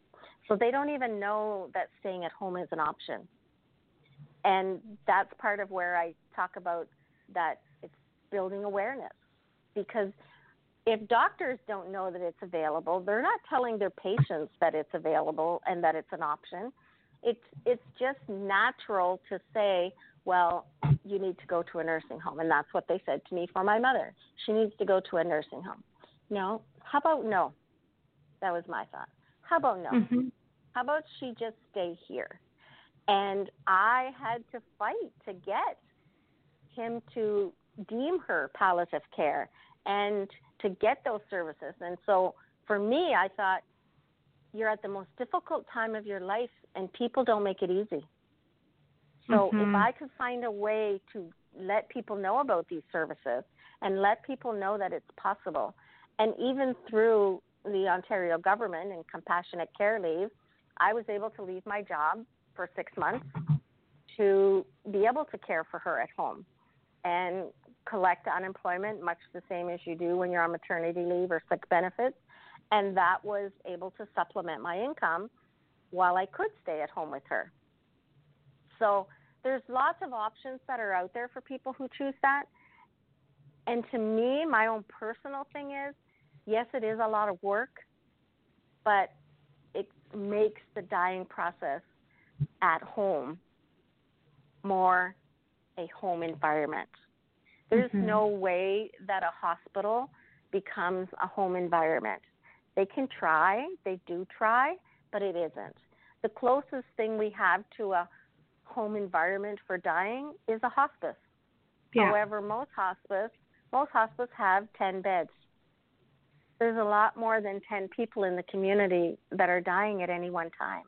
So they don't even know that staying at home is an option and that's part of where I talk about that it's building awareness because if doctors don't know that it's available, they're not telling their patients that it's available and that it's an option. It's it's just natural to say, well, you need to go to a nursing home, and that's what they said to me for my mother. She needs to go to a nursing home. No, how about no? That was my thought. How about no? Mm-hmm. How about she just stay here? And I had to fight to get him to deem her palliative care and to get those services. And so for me, I thought, you're at the most difficult time of your life and people don't make it easy. So mm-hmm. if I could find a way to let people know about these services and let people know that it's possible, and even through the Ontario government and compassionate care leave, I was able to leave my job for six months to be able to care for her at home and collect unemployment, much the same as you do when you're on maternity leave or sick benefits. And that was able to supplement my income while I could stay at home with her. So there's lots of options that are out there for people who choose that. And to me, my own personal thing is yes, it is a lot of work, but it makes the dying process at home more a home environment. There's mm-hmm. no way that a hospital becomes a home environment. They can try, they do try, but it isn't. The closest thing we have to a home environment for dying is a hospice. Yeah. However, most hospice most hospice have 10 beds. There's a lot more than 10 people in the community that are dying at any one time.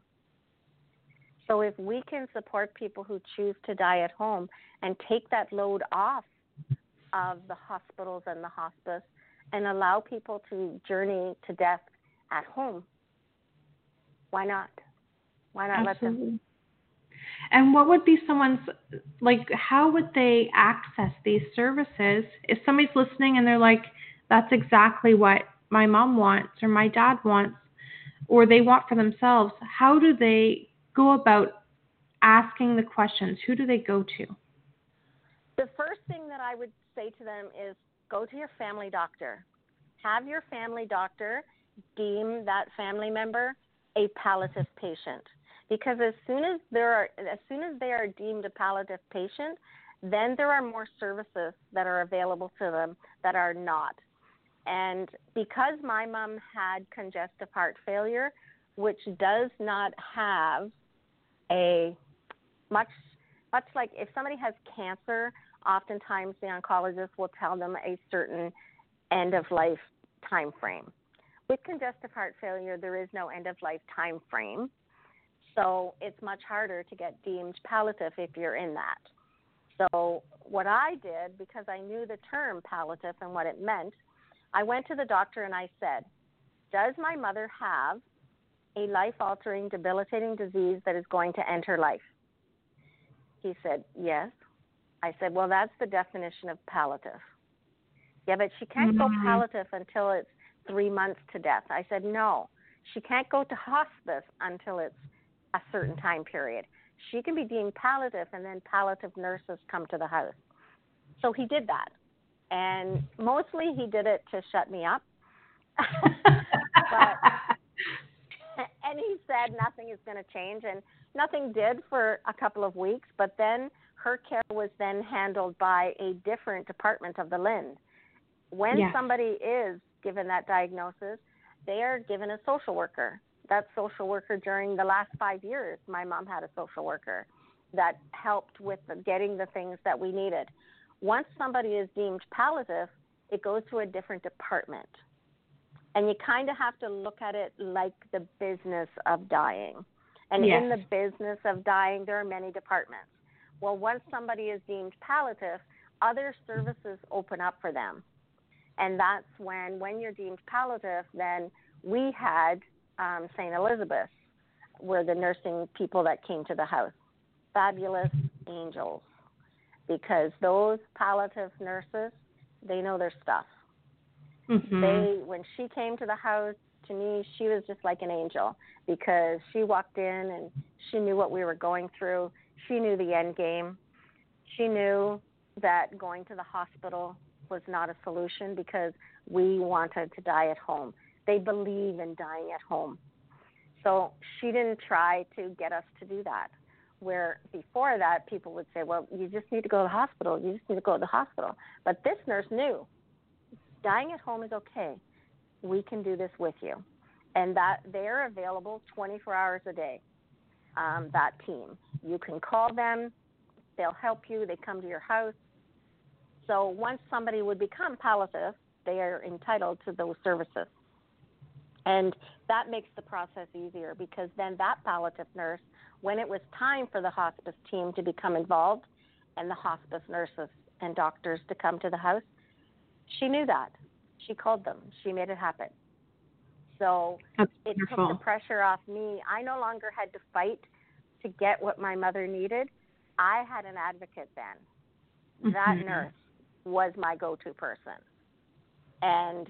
So if we can support people who choose to die at home and take that load off of the hospitals and the hospice and allow people to journey to death at home, why not? Why not Absolutely. let them? And what would be someone's like? How would they access these services if somebody's listening and they're like, "That's exactly what my mom wants or my dad wants, or they want for themselves." How do they go about asking the questions? Who do they go to? the first thing that I would say to them is go to your family doctor. Have your family doctor deem that family member a palliative patient because as soon as there are as soon as they are deemed a palliative patient, then there are more services that are available to them that are not. And because my mom had congestive heart failure, which does not have a much much like if somebody has cancer, oftentimes the oncologist will tell them a certain end of life time frame. With congestive heart failure, there is no end of life time frame. So it's much harder to get deemed palliative if you're in that. So what I did, because I knew the term palliative and what it meant, I went to the doctor and I said, Does my mother have a life altering, debilitating disease that is going to end her life? He said, Yes. I said, Well, that's the definition of palliative. Yeah, but she can't mm-hmm. go palliative until it's three months to death. I said, No. She can't go to hospice until it's a certain time period. She can be deemed palliative, and then palliative nurses come to the house. So he did that. And mostly he did it to shut me up. but, and he said nothing is going to change. And nothing did for a couple of weeks. But then her care was then handled by a different department of the LHIN. When yes. somebody is given that diagnosis, they are given a social worker that social worker during the last five years. My mom had a social worker that helped with the, getting the things that we needed. Once somebody is deemed palliative, it goes to a different department. And you kind of have to look at it like the business of dying. And yes. in the business of dying, there are many departments. Well, once somebody is deemed palliative, other services open up for them. And that's when, when you're deemed palliative, then we had um, St. Elizabeth were the nursing people that came to the house. Fabulous angels. Because those palliative nurses, they know their stuff. Mm-hmm. They when she came to the house, to me, she was just like an angel because she walked in and she knew what we were going through. She knew the end game. She knew that going to the hospital was not a solution because we wanted to die at home. They believe in dying at home. So she didn't try to get us to do that. Where before that, people would say, well, you just need to go to the hospital. You just need to go to the hospital. But this nurse knew dying at home is okay. We can do this with you. And that they're available 24 hours a day, um, that team. You can call them, they'll help you, they come to your house. So once somebody would become palliative, they are entitled to those services. And that makes the process easier because then that palliative nurse, when it was time for the hospice team to become involved and the hospice nurses and doctors to come to the house, she knew that. She called them. She made it happen. So That's it wonderful. took the pressure off me. I no longer had to fight to get what my mother needed. I had an advocate then. That mm-hmm. nurse was my go to person. And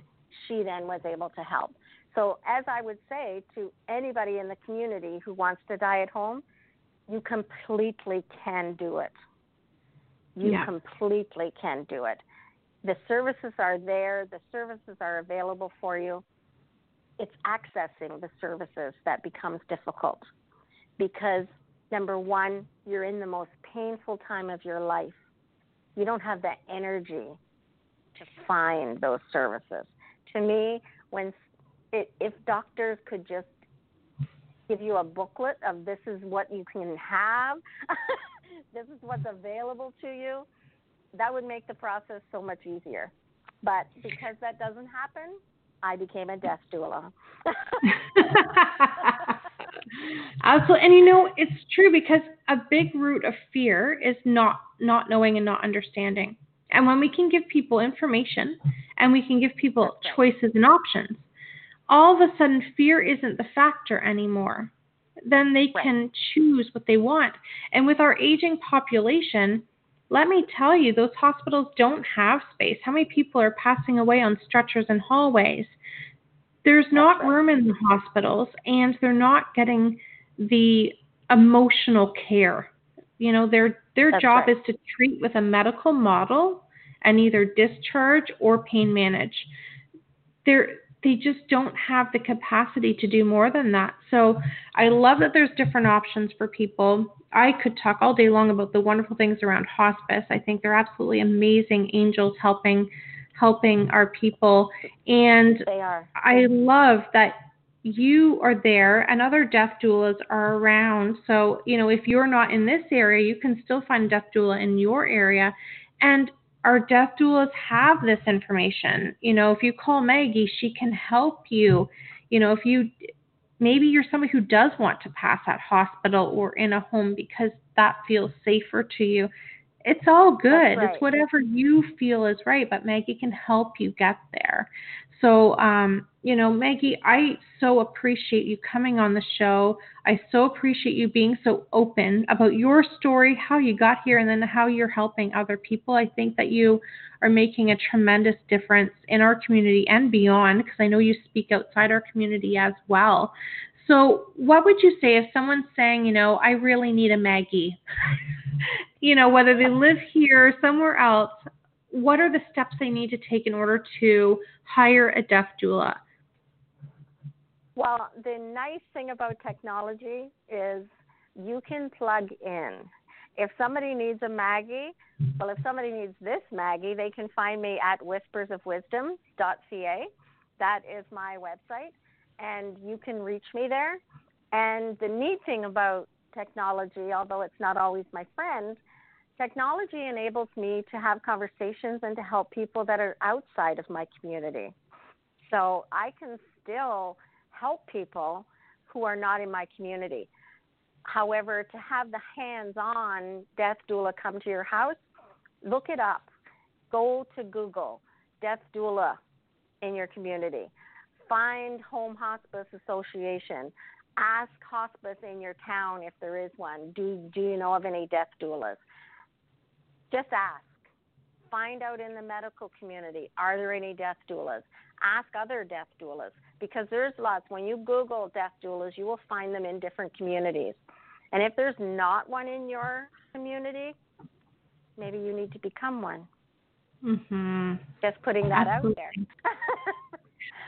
she then was able to help. So, as I would say to anybody in the community who wants to die at home, you completely can do it. You yeah. completely can do it. The services are there, the services are available for you. It's accessing the services that becomes difficult because, number one, you're in the most painful time of your life. You don't have the energy to find those services. To me, when it, if doctors could just give you a booklet of this is what you can have, this is what's available to you, that would make the process so much easier. But because that doesn't happen, I became a death doula. Uh, Absolutely, and you know it's true because a big root of fear is not not knowing and not understanding. And when we can give people information and we can give people choices and options, all of a sudden fear isn't the factor anymore. Then they right. can choose what they want. And with our aging population, let me tell you, those hospitals don't have space. How many people are passing away on stretchers and hallways? There's not right. room in the hospitals, and they're not getting the emotional care You know, their their That's job right. is to treat with a medical model and either discharge or pain manage. They're they just don't have the capacity to do more than that. So I love that there's different options for people. I could talk all day long about the wonderful things around hospice. I think they're absolutely amazing angels helping helping our people and They are. I love that you are there and other death doulas are around. So, you know, if you're not in this area, you can still find a death doula in your area. And our death doulas have this information. You know, if you call Maggie, she can help you. You know, if you maybe you're somebody who does want to pass at hospital or in a home because that feels safer to you. It's all good. right. It's whatever you feel is right, but Maggie can help you get there. So, um, you know, Maggie, I so appreciate you coming on the show. I so appreciate you being so open about your story, how you got here, and then how you're helping other people. I think that you are making a tremendous difference in our community and beyond, because I know you speak outside our community as well. So, what would you say if someone's saying, you know, I really need a Maggie? you know, whether they live here or somewhere else, what are the steps they need to take in order to hire a death doula? Well, the nice thing about technology is you can plug in. If somebody needs a Maggie, well, if somebody needs this Maggie, they can find me at whispersofwisdom.ca. That is my website, and you can reach me there. And the neat thing about technology, although it's not always my friend, technology enables me to have conversations and to help people that are outside of my community. So I can still help people who are not in my community. However, to have the hands on death doula come to your house, look it up. Go to Google, death doula in your community. Find Home Hospice Association. Ask hospice in your town if there is one. Do, do you know of any death doulas? Just ask. Find out in the medical community are there any death doulas? Ask other death doulas because there's lots. When you Google death doulas, you will find them in different communities. And if there's not one in your community, maybe you need to become one. Mm-hmm. Just putting that Absolutely. out there.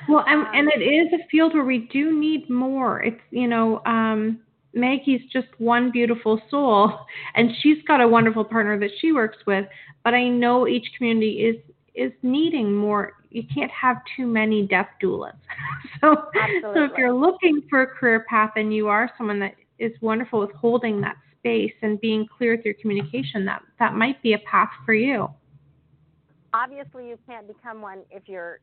Well, and, Um, and it is a field where we do need more. It's, you know, um, Maggie's just one beautiful soul, and she's got a wonderful partner that she works with. But I know each community is is needing more. You can't have too many death doulas. so, so if you're looking for a career path and you are someone that is wonderful with holding that space and being clear with your communication, that that might be a path for you. Obviously, you can't become one if you're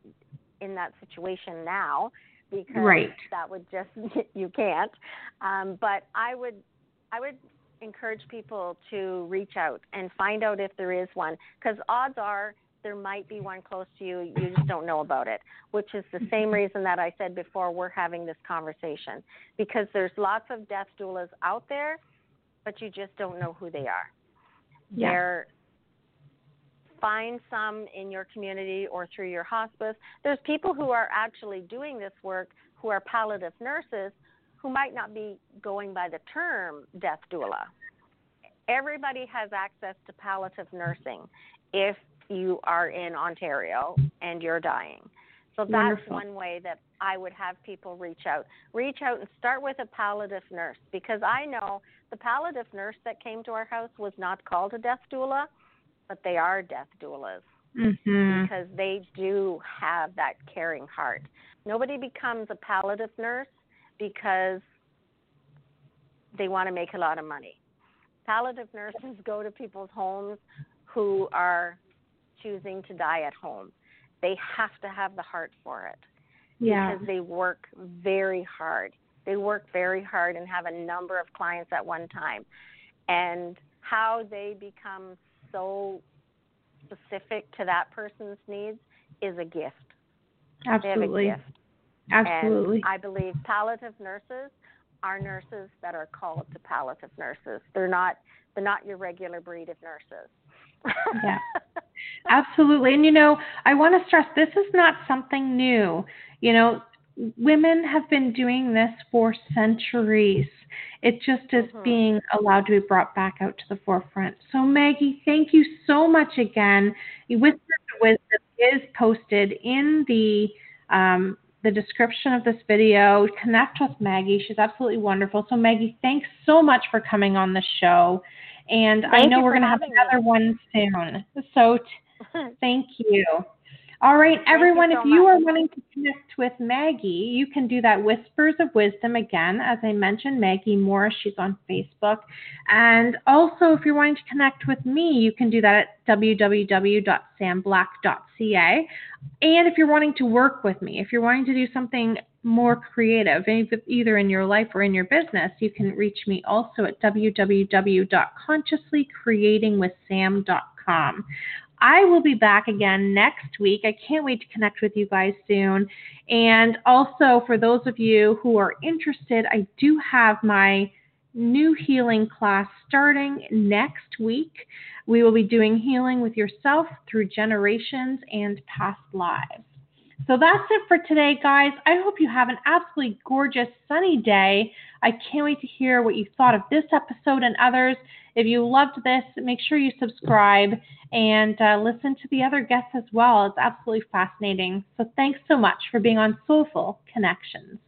in that situation now because Right. that would just you can't. Um, but I would I would encourage people to reach out and find out if there is one because odds are there might be one close to you you just don't know about it which is the same reason that i said before we're having this conversation because there's lots of death doulas out there but you just don't know who they are Yeah. they're find some in your community or through your hospice there's people who are actually doing this work who are palliative nurses who might not be going by the term death doula. Everybody has access to palliative nursing if you are in Ontario and you're dying. So that's Wonderful. one way that I would have people reach out. Reach out and start with a palliative nurse because I know the palliative nurse that came to our house was not called a death doula, but they are death doulas Mm-hmm. because they do have that caring heart. Nobody becomes a palliative nurse because they want to make a lot of money. Palliative nurses go to people's homes who are choosing to die at home. They have to have the heart for it Yeah. because they work very hard. They work very hard and have a number of clients at one time. And how they become so specific to that person's needs is a gift. Absolutely. gift. Absolutely. And I believe palliative nurses are nurses that are called to palliative nurses. They're not they're not your regular breed of nurses. Yeah. Absolutely. And you know, I want to stress this is not something new. You know, women have been doing this for centuries. It just is Mhm. being allowed to be brought back out to the forefront. So, Maggie, thank you so much again. Of Wisdom is posted in the um, the description of this video. Connect with Maggie. She's absolutely wonderful. So, Maggie, thanks so much for coming on the show. And I know we're going to have having me. another one soon. So, t- thank you. All right, Thank you everyone, so if you much. are wanting to connect with Maggie, you can do that Whispers of Wisdom again. As I mentioned, Maggie Morris, she's on Facebook. And also, if you're wanting to connect with me, you can do that at www.samblack.ca. And if you're wanting to work with me, if you're wanting to do something more creative, either in your life or in your business, you can reach me also at www.consciouslycreatingwithsam.com. I will be back again next week. I can't wait to connect with you guys soon. And also, for those of you who are interested, I do have my new healing class starting next week. We will be doing healing with yourself through generations and past lives. So that's it for today, guys. I hope you have an absolutely gorgeous sunny day. I can't wait to hear what you thought of this episode and others. If you loved this, make sure you subscribe and uh, listen to the other guests as well. It's absolutely fascinating. So thanks so much for being on Soulful Connections.